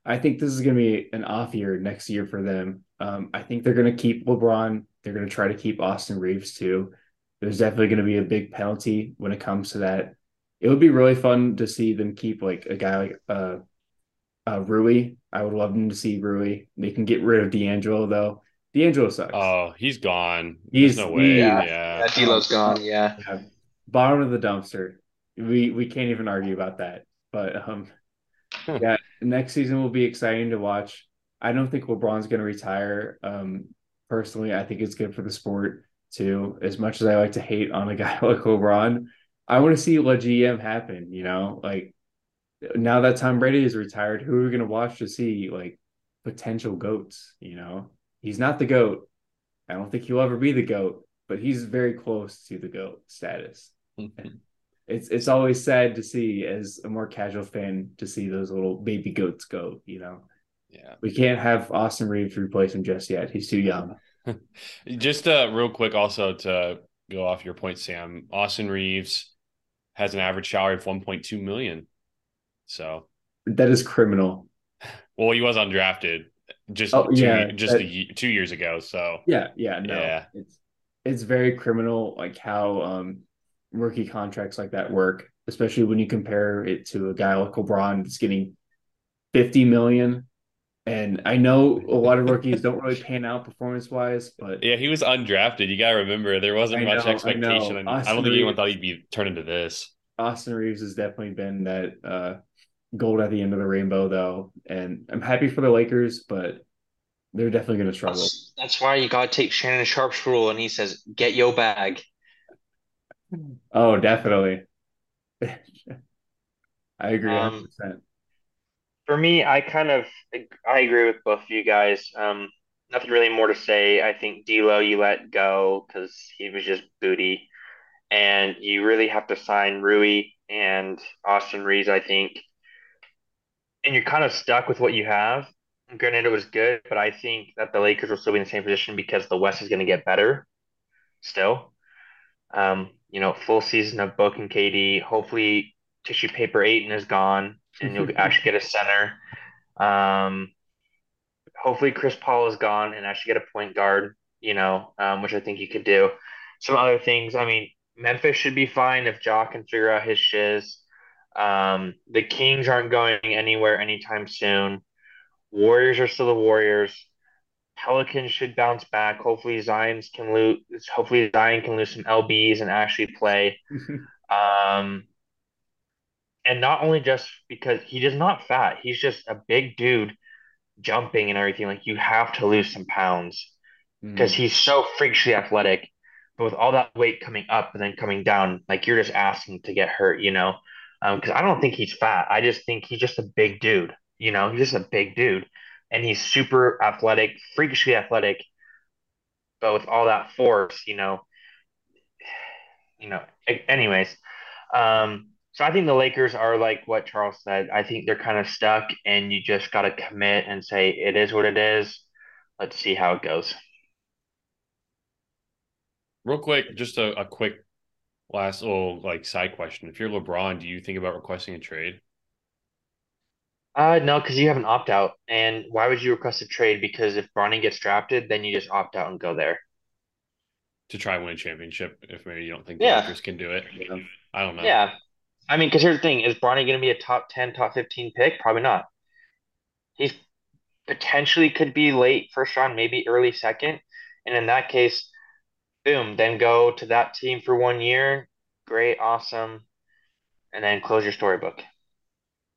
I think this is going to be an off year next year for them. Um, I think they're going to keep LeBron. They're going to try to keep Austin Reaves too. There's definitely going to be a big penalty when it comes to that it would be really fun to see them keep like a guy like uh, uh Rui. I would love them to see Rui. They can get rid of D'Angelo though. D'Angelo sucks. Oh, he's gone. He's There's no way. Yeah, yeah. yeah D'Lo's gone. Yeah. yeah. Bottom of the dumpster. We we can't even argue about that. But um, yeah, next season will be exciting to watch. I don't think LeBron's going to retire. Um, personally, I think it's good for the sport too. As much as I like to hate on a guy like LeBron, I want to see what GM happen. You know, like now that Tom Brady is retired, who are we going to watch to see like potential goats? You know, he's not the goat. I don't think he'll ever be the goat, but he's very close to the goat status. it's it's always sad to see as a more casual fan to see those little baby goats go. You know, yeah, we can't have Austin Reaves replace him just yet. He's too young. just uh, real quick, also to go off your point, Sam. Austin Reaves has an average salary of 1.2 million. So that is criminal. Well, he was undrafted just oh, two, yeah, just that, a, two years ago. So yeah, yeah, no, yeah. it's it's very criminal, like how um, rookie contracts like that work, especially when you compare it to a guy like LeBron that's getting 50 million and I know a lot of rookies don't really pan out performance wise, but yeah, he was undrafted. You gotta remember there wasn't much expectation. I, I, don't think anyone thought he'd be turned into this. Austin Reaves has definitely been that uh, gold at the end of the rainbow, though, and I'm happy for the Lakers, but they're definitely going to struggle. That's, that's, why you gotta take Shannon Sharpe's rule, and he says, "Get your bag." Oh, definitely. I agree. Um, 100% for me, I kind of I agree with both of you guys. Um, nothing really more to say. I think D'Lo you let go because he was just booty, and you really have to sign Rui and Austin Reaves. I think, and you're kind of stuck with what you have. Granted, it was good, but I think that the Lakers will still be in the same position because the West is going to get better. Still, um, you know, full season of Book and KD. Hopefully, tissue paper Ayton is gone and you'll actually get a center. Um, hopefully, Chris Paul is gone and actually get a point guard. You know, um, which I think you could do. Some other things. I mean, Memphis should be fine if Ja can figure out his shiz. Um, the Kings aren't going anywhere anytime soon. Warriors are still the Warriors. Pelicans should bounce back. Hopefully Zion's can lose. Hopefully Zion can lose some lbs and actually play. Um, and not only just because he is not fat, he's just a big dude jumping and everything. Like you have to lose some pounds because Mm-hmm. he's so freakishly athletic. But with all that weight coming up and then coming down, like you're just asking to get hurt, you know? Because I don't think he's fat. I just think he's just a big dude. You know, he's just a big dude, and he's super athletic, freakishly athletic. But with all that force, you know, you know. Anyways, um, so I think the Lakers are like what Charles said. I think they're kind of stuck, and you just got to commit and say it is what it is. Let's see how it goes. Real quick, just a, a quick last little like side question. If you're LeBron, do you think about requesting a trade? Uh, no, because you have an opt out. And why would you request a trade? Because if Bronny gets drafted, then you just opt out and go there. to try win a championship if maybe you don't think the Yeah. Lakers can do it. I don't know. Yeah. I mean, because here's the thing: is Bronny going to be a top 10, top 15 pick? Probably not. He's potentially could be late first round, maybe early second. And in that case, boom, then go to that team for one year. Great, awesome. And then close your storybook.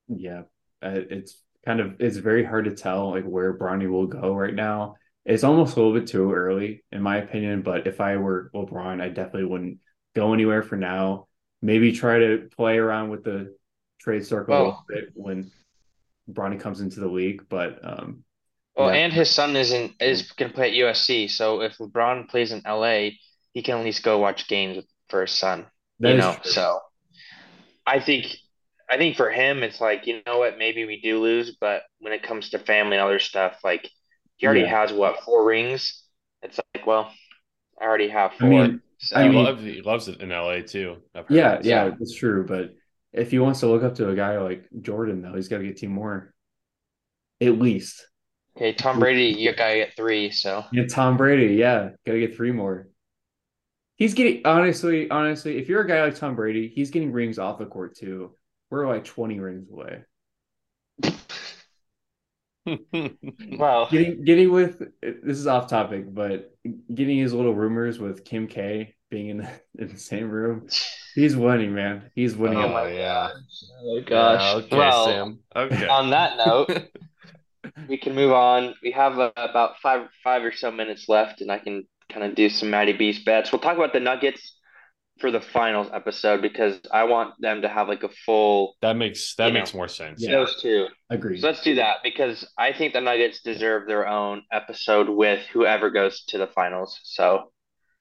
Yeah, uh, it's kind of it's very hard to tell like where Bronny will go right now. It's almost a little bit too early, in my opinion. But if I were LeBron, I definitely wouldn't go anywhere for now. Maybe try to play around with the trade circle a little bit when Bronny comes into the league. But um, Well, Yeah. and his son isn't is going to play at USC. So if LeBron plays in LA, he can at least go watch games for his son. that you know, true. so I think I think for him it's like, you know what, maybe we do lose, but when it comes to family and other stuff, like he already Yeah. has what, four rings? It's like, well, I already have I four. mean, So I he, mean- loves, he loves it in LA too. I've heard. yeah, yeah, Yeah. it's true. But if he wants to look up to a guy like Jordan, though, he's got to get two more, at least. Okay, Tom Brady, you gotta get three, so Yeah, Tom Brady, yeah, gotta get three more. He's getting honestly, honestly, if you're a guy like Tom Brady, he's getting rings off the court too. We're like 20 rings away. wow. Getting getting with this is off topic, but getting his little rumors with Kim K being in the, in the same room, he's winning, man. He's winning. Oh, a lot. yeah. Oh Yeah, gosh. okay, well, Sam. Okay. on that note, we can move on. We have uh, about five five or so minutes left, and I can kind of do some Matty Beast bets. We'll talk about the Nuggets for the finals episode because I want them to have like a full that makes that makes know. more sense. Yeah. those two. agree. So let's do that because I think the Nuggets deserve their own episode with whoever goes to the finals. So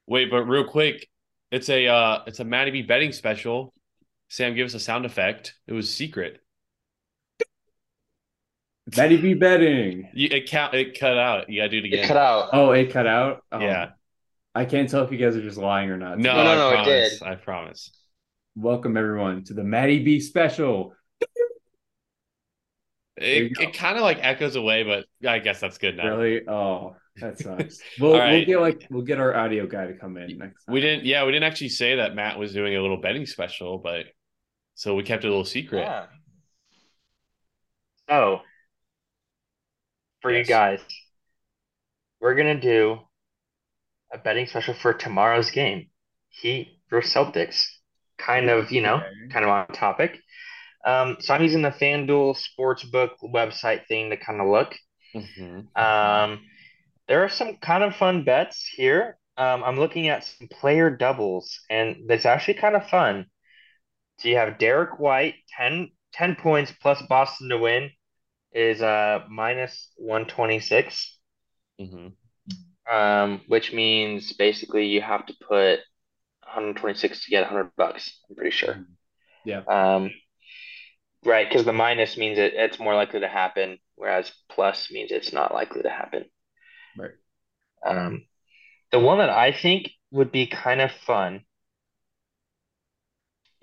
Wait, but real quick, it's a uh it's a Matty B betting special. Sam, give us a sound effect. It was secret. Matty B betting. You, it count it cut out. You gotta do it it again. cut out. Oh, it cut out. Oh, Yeah. I can't tell if you guys are just lying or not. No, No, no, I no, it did. I promise. Welcome everyone to the Matty B special. It it kind of like echoes away, but I guess that's good now. Really? Oh, that sucks. We'll All we'll get like we'll get our audio guy to come in next time. We didn't yeah, we didn't actually say that Matt was doing a little betting special, but so we kept it a little secret. Yeah. So for you guys, we're gonna do a betting special for tomorrow's game. Heat versus Celtics. Kind of, you know, Okay. kind of on topic. Um, so I'm using the FanDuel Sportsbook website thing to kind of look. Mhm. Um, there are some kind of fun bets here. Um, I'm looking at some player doubles, and that's actually kind of fun. So you have Derrick White, 10, 10 points plus Boston to win is uh minus 126. Mhm. Um, which means basically you have to put 126 to get 100 bucks, I'm pretty sure. Yeah. Um, right, because the minus means it, it's more likely to happen, whereas plus means it's not likely to happen. Right. Um, the one that I think would be kind of fun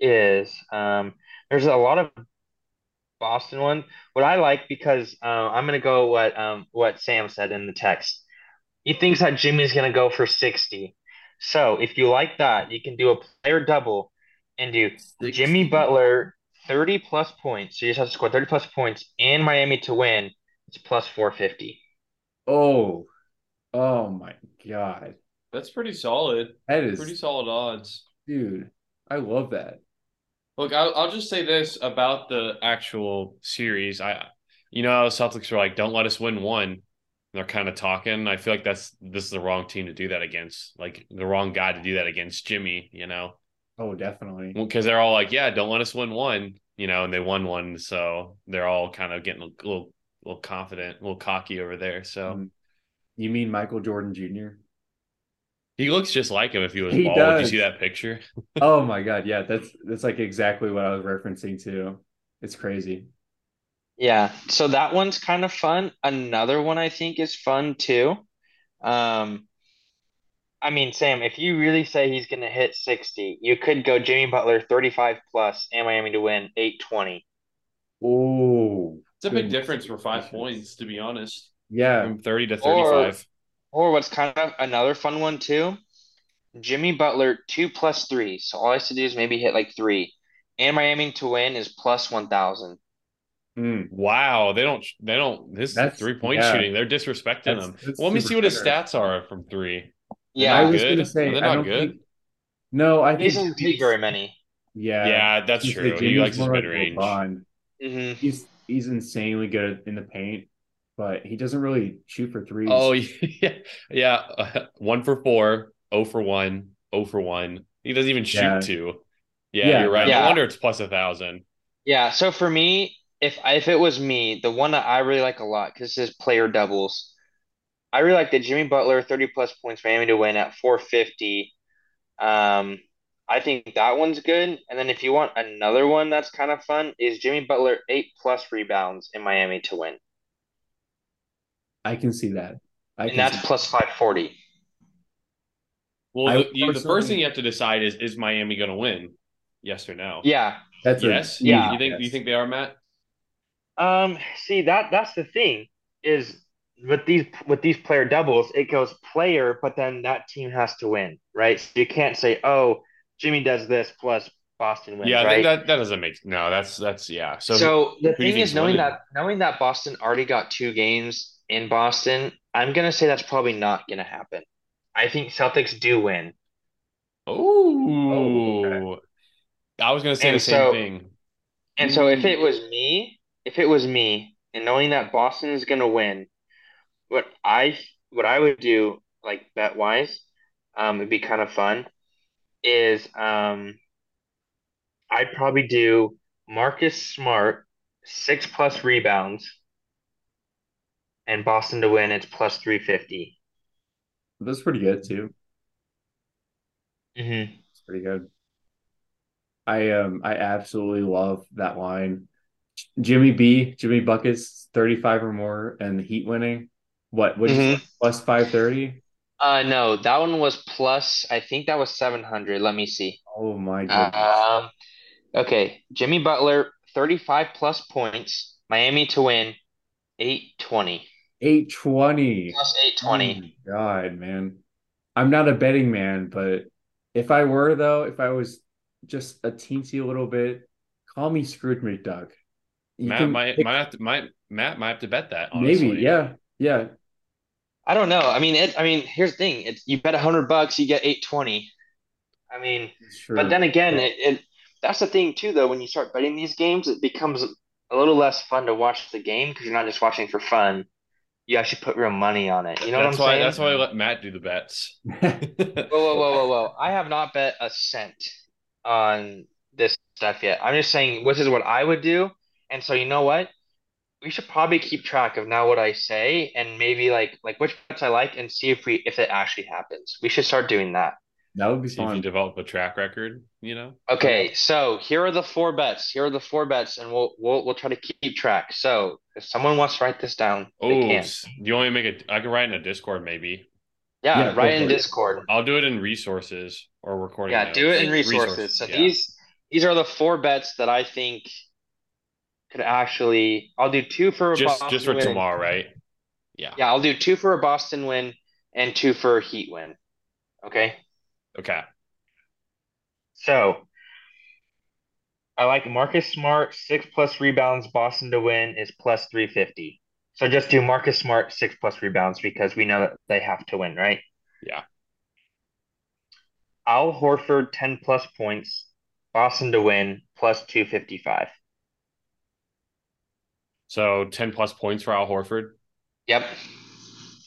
is um, there's a lot of Boston one. What I like because uh, I'm gonna go what um what Sam said in the text. He thinks that Jimmy's gonna go for 60. So if you like that, you can do a player double and do Jimmy Butler 30 plus points. So you just have to score 30 plus points and Miami to win. It's plus 450. Oh, Oh my god. That's pretty solid. That is Pretty solid odds. dude. I love that. Look, I'll, I'll just say this about the actual series. I, you know, Celtics are like, don't let us win one. They're kind of talking. I feel like that's this is the wrong team to do that against. Like the wrong guy to do that against Jimmy. You know, Oh, definitely. because they're all like, yeah, don't let us win one. You know, and they won one, so they're all kind of getting a little, little confident, a little cocky over there. So Mm. You mean Michael Jordan Jr.? He looks just like him if he was He bald. Did you see that picture? Oh my god, yeah, that's that's like exactly what I was referencing to. It's crazy. Yeah, so that one's kind of fun. Another one I think is fun too. Um, I mean, Sam, if you really say he's going to hit 60, you could go Jimmy Butler 35 plus and Miami to win 820. Oh, It's a big difference for five points, to be honest, Yeah, from thirty to Or- thirty-five. Or what's kind of another fun one too, Jimmy Butler 2 plus 3. So all I have to do is maybe hit like 3. And Miami to win is plus 1,000. Mm, Wow, they don't. They don't. This That's- three point yeah. shooting. They're disrespecting That's- them. that's Well, let me see what his generous. stats are from three. Yeah, I was good? gonna say they I not good? think. No, I he think doesn't take very many. Yeah, Yeah, that's true. He likes his mid range. LeBron. hmm He's he's insanely good in the paint, but he doesn't really shoot for threes. Oh yeah, yeah. Uh, one for four. Oh for one. Oh for one. He doesn't even shoot Yeah. two. Yeah, Yeah. you're right. Yeah. No wonder it's plus a thousand. Yeah, so for me, if if it was me, the one that I really like a lot because this is player doubles, I really like the Jimmy Butler 30 plus points Miami to win at 450. Um, I think that one's good. And then if you want another one that's kind of fun, is Jimmy Butler 8 plus rebounds in Miami to win. I can see that. I And that's see plus 540. Well, I the, you, the first thing you have to decide is is Miami going to win? Yes or no? Yeah. that's Yes. easy Yeah. You think? You think they are, Matt? Um, see that that's the thing is with these with these player doubles, it goes player, but then that team has to win, right? So you can't say, oh, Jimmy does this plus Boston wins, yeah, right? that that doesn't make no. That's that's yeah. So, So, the who do you thing is, knowing winning? that knowing that Boston already got two games in Boston, I'm gonna say that's probably not gonna happen. I think Celtics do win. oh, okay. I was going to say And the same so- thing. And so if it was me, if it was me, and knowing that Boston is gonna win, what I what I would do, like bet wise, um, it'd be kind of fun, is um, I'd probably do Marcus Smart six plus rebounds, and Boston to win, it's plus three fifty. That's pretty good too. Mm-hmm. It's pretty good. I um I absolutely love that line. Jimmy B, Jimmy Buckets, 35 or more, and the Heat winning. What would say? Plus 530? Uh, no, that one was plus. I think that was seven hundred. Let me see. Oh my goodness. Um, okay, Jimmy Butler, 35 plus points, Miami to win, 820. 820. Plus Oh 820. God, man. I'm not a betting man, but if I were though, if I was just a teensy little bit, call me Scrooge McDuck. You Matt might pick- might have to might Matt might have to bet that. Honestly. maybe, yeah, yeah. I don't know. I mean, it, I mean, here's the thing. It's you bet 100 bucks, you get 820. I mean, true. but then again, it, it that's the thing too though, when you start betting these games, it becomes a little less fun to watch the game because you're not just watching for fun. You actually put real money on it. You know that's what I'm why saying? that's why I let Matt do the bets. Whoa, whoa, whoa, whoa, whoa. I have not bet a cent on this stuff yet. I'm just saying this is what I would do. And so you know what? We should probably keep track of now what I say and maybe like like which bets I like and see if we if it actually happens. We should start doing that. That would be See if you develop a track record, you know. Okay, so here are the four bets. Here are the four bets, and we'll we'll we'll try to keep track. So if someone wants to write this down, they Oh, can. s- you want me to make a? I can write in a Discord maybe. Yeah, Yeah, write in. Discord. I'll do it in resources or recording. Yeah, do it in notes. resources. So yeah. these these are the four bets that I think could actually. I'll do two for a just Boston just for win. tomorrow, right? Yeah. Yeah, I'll do two for a Boston win and two for a Heat win. Okay, Okay. so I like Marcus Smart six plus rebounds. Boston to win is plus three fifty. So just do Marcus Smart six plus rebounds because we know that they have to win, right? Yeah. Al Horford 10 plus points, Boston to win, plus 255. So 10 plus points for Al Horford. Yep.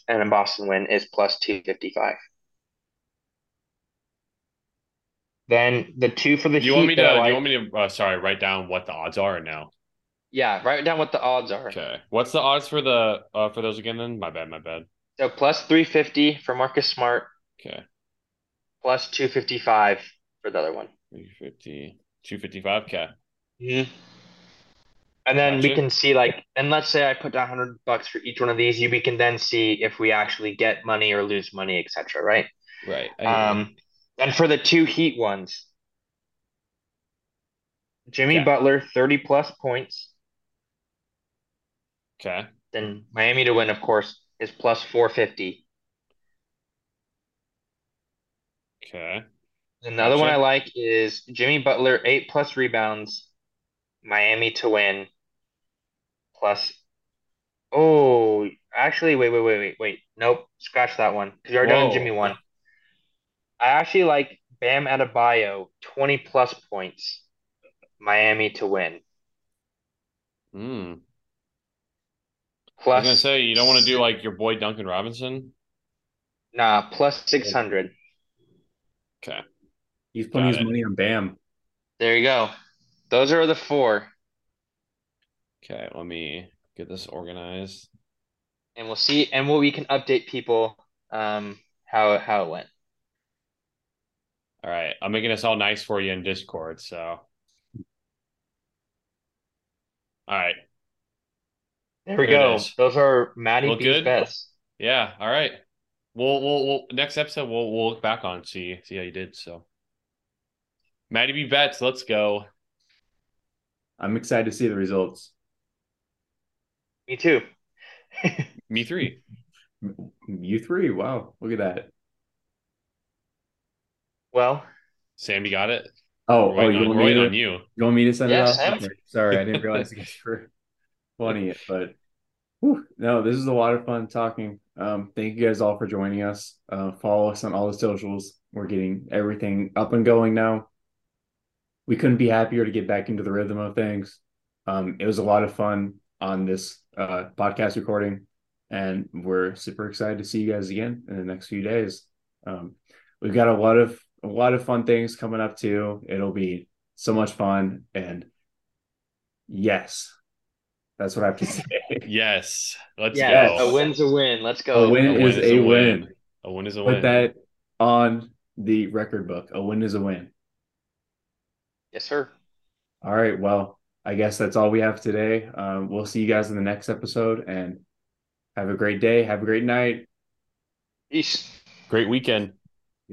And a Boston win is plus 255. Then the two for the you want Heat me to? that I Do like- you want me to? Uh, sorry, write down what the odds are now. Yeah, write down what the odds are. Okay. What's the odds for the uh for those again? Then my bad, my bad. So plus 350 for Marcus Smart, Okay. plus 255 for the other one. 350, 255. Okay. Mm-hmm. And then we can see like, and let's say I put down 100 bucks for each one of these, you we can then see if we actually get money or lose money, etc. Right? Right. I. Um, and for the two Heat ones, Jimmy Yeah. Butler 30 plus points. okay. Then Miami to win, of course, is plus 450. Okay. And the other one I like is Jimmy Butler, eight plus rebounds, Miami to win, plus. Oh, actually, wait, wait, wait, wait, wait. Nope, scratch that one because you already done Jimmy one. I actually like Bam Adebayo, 20 plus points, Miami to win, Hmm. I plus. was gonna say you don't want to do like your boy Duncan Robinson. Nah, plus 600. Okay. He's putting Got his it. money on Bam. There you go. Those are the four, Okay. Let me get this organized. and we'll see, and we'll, we can update people um how how it went. All right. I'm making this all nice for you in Discord. So. All right. There we There it go. is. Those are Matty Look B's good? best. Yeah. All right. We'll we'll, we'll next episode we'll we'll look back on see see how you did. So. Matty B bets. Let's go. I'm excited to see the results. Me too. Me three. You three, wow, look at that. Well, Sam, you got it. Oh, We're oh, waiting you on, want we're me waiting to on you. you want me to send it Yeah, off? Sam. Okay. Sorry, I didn't realize you guys were wanting but whew, no, this is a lot of fun talking. Um, thank you guys all for joining us. Uh, follow us on all the socials. We're getting everything up and going now. We couldn't be happier to get back into the rhythm of things. Um, it was a lot of fun on this uh, podcast recording, and we're super excited to see you guys again in the next few days. Um, we've got a lot of a lot of fun things coming up too. It'll be so much fun, and yes, that's what I have to say. Yes. Let's yeah, go. a win's a win. Let's go. A win A is a win. A win is a Put win. that on the record book. A win is a win. Yes, sir. All right. Well, I guess that's all we have today. Um, we'll see you guys in the next episode and have a great day. Have a great night. Peace. Great weekend.